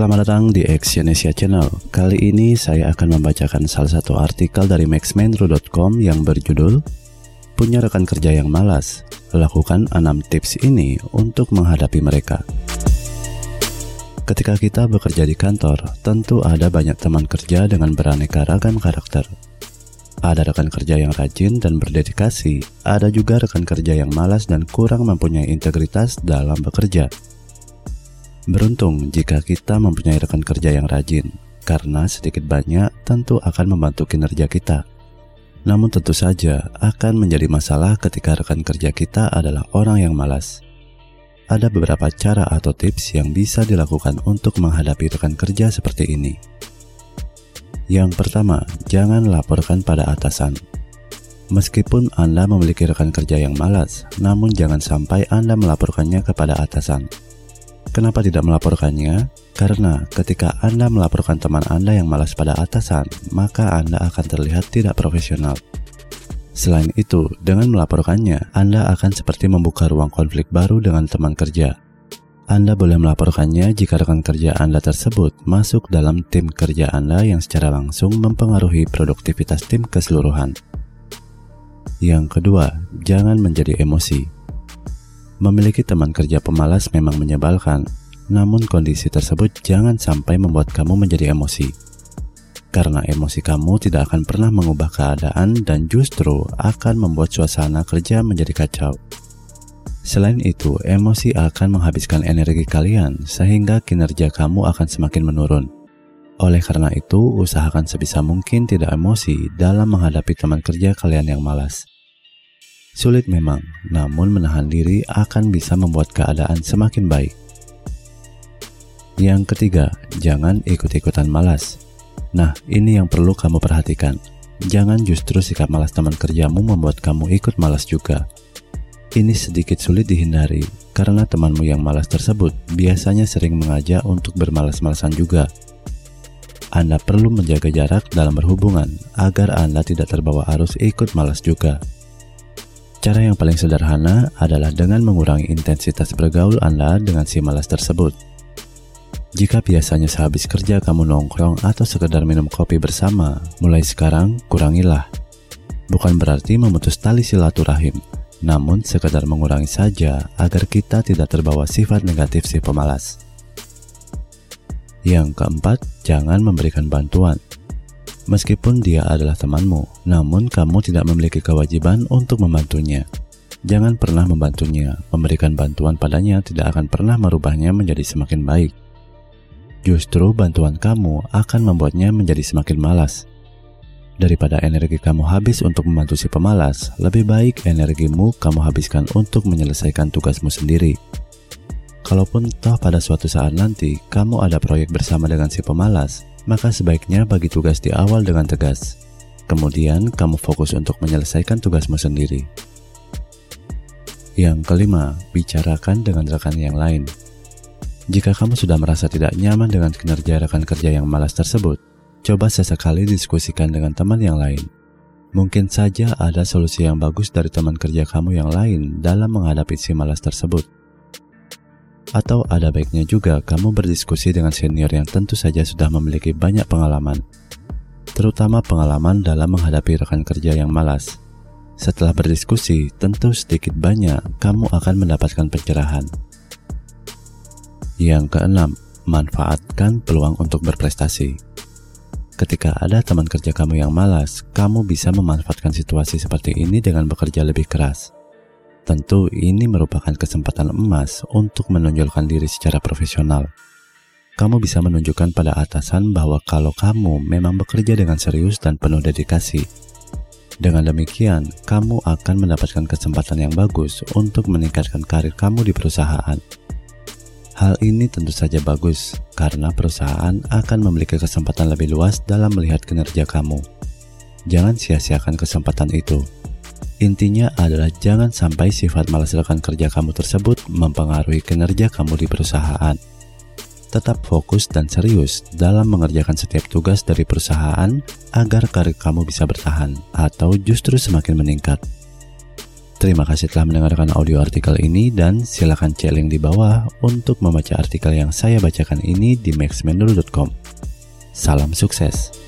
Selamat datang di Exyonesia Channel. Kali ini saya akan membacakan salah satu artikel dari maxmenro.com yang berjudul Punya rekan kerja yang malas, lakukan 6 tips ini untuk menghadapi mereka. Ketika kita bekerja di kantor, tentu ada banyak teman kerja dengan beraneka ragam karakter. Ada rekan kerja yang rajin dan berdedikasi, ada juga rekan kerja yang malas dan kurang mempunyai integritas dalam bekerja. Beruntung jika kita mempunyai rekan kerja yang rajin, karena sedikit banyak tentu akan membantu kinerja kita. Namun tentu saja akan menjadi masalah ketika rekan kerja kita adalah orang yang malas. Ada beberapa cara atau tips yang bisa dilakukan untuk menghadapi rekan kerja seperti ini. Yang pertama, jangan laporkan pada atasan. Meskipun Anda memiliki rekan kerja yang malas, namun jangan sampai Anda melaporkannya kepada atasan Kenapa tidak melaporkannya? Karena ketika Anda melaporkan teman Anda yang malas pada atasan, maka Anda akan terlihat tidak profesional. Selain itu, dengan melaporkannya, Anda akan seperti membuka ruang konflik baru dengan teman kerja. Anda boleh melaporkannya jika rekan kerja Anda tersebut masuk dalam tim kerja Anda yang secara langsung mempengaruhi produktivitas tim keseluruhan. Yang kedua, jangan menjadi emosi. Memiliki teman kerja pemalas memang menyebalkan, namun kondisi tersebut jangan sampai membuat kamu menjadi emosi. Karena emosi kamu tidak akan pernah mengubah keadaan dan justru akan membuat suasana kerja menjadi kacau. Selain itu, emosi akan menghabiskan energi kalian sehingga kinerja kamu akan semakin menurun. Oleh karena itu, usahakan sebisa mungkin tidak emosi dalam menghadapi teman kerja kalian yang malas. Sulit memang, namun menahan diri akan bisa membuat keadaan semakin baik. Yang ketiga, jangan ikut-ikutan malas. Nah, ini yang perlu kamu perhatikan. Jangan justru sikap malas teman kerjamu membuat kamu ikut malas juga. Ini sedikit sulit dihindari karena temanmu yang malas tersebut biasanya sering mengajak untuk bermalas-malasan juga. Anda perlu menjaga jarak dalam berhubungan agar Anda tidak terbawa arus ikut malas juga. Cara yang paling sederhana adalah dengan mengurangi intensitas bergaul Anda dengan si malas tersebut. Jika biasanya sehabis kerja kamu nongkrong atau sekedar minum kopi bersama, mulai sekarang kurangilah. Bukan berarti memutus tali silaturahim, namun sekedar mengurangi saja agar kita tidak terbawa sifat negatif si pemalas. Yang keempat, jangan memberikan bantuan. Meskipun dia adalah temanmu, namun kamu tidak memiliki kewajiban untuk membantunya. Jangan pernah membantunya, memberikan bantuan padanya tidak akan pernah merubahnya menjadi semakin baik. Justru bantuan kamu akan membuatnya menjadi semakin malas. Daripada energi kamu habis untuk membantu si pemalas, lebih baik energimu kamu habiskan untuk menyelesaikan tugasmu sendiri. Kalaupun toh pada suatu saat nanti kamu ada proyek bersama dengan si pemalas, maka sebaiknya bagi tugas di awal dengan tegas. Kemudian kamu fokus untuk menyelesaikan tugasmu sendiri. Yang kelima, bicarakan dengan rekan yang lain. Jika kamu sudah merasa tidak nyaman dengan kinerja rekan kerja yang malas tersebut, coba sesekali diskusikan dengan teman yang lain. Mungkin saja ada solusi yang bagus dari teman kerja kamu yang lain dalam menghadapi si malas tersebut. Atau ada baiknya juga kamu berdiskusi dengan senior yang tentu saja sudah memiliki banyak pengalaman, terutama pengalaman dalam menghadapi rekan kerja yang malas. Setelah berdiskusi, tentu sedikit banyak kamu akan mendapatkan pencerahan. Yang keenam, manfaatkan peluang untuk berprestasi. Ketika ada teman kerja kamu yang malas, kamu bisa memanfaatkan situasi seperti ini dengan bekerja lebih keras. Tentu ini merupakan kesempatan emas untuk menonjolkan diri secara profesional. Kamu bisa menunjukkan pada atasan bahwa kalau kamu memang bekerja dengan serius dan penuh dedikasi. Dengan demikian, kamu akan mendapatkan kesempatan yang bagus untuk meningkatkan karir kamu di perusahaan. Hal ini tentu saja bagus karena perusahaan akan memiliki kesempatan lebih luas dalam melihat kinerja kamu. Jangan sia-siakan kesempatan itu. Intinya adalah jangan sampai sifat malas rekan kerja kamu tersebut mempengaruhi kinerja kamu di perusahaan. Tetap fokus dan serius dalam mengerjakan setiap tugas dari perusahaan agar karir kamu bisa bertahan atau justru semakin meningkat. Terima kasih telah mendengarkan audio artikel ini dan silakan cek link di bawah untuk membaca artikel yang saya bacakan ini di maxmendul.com. Salam sukses.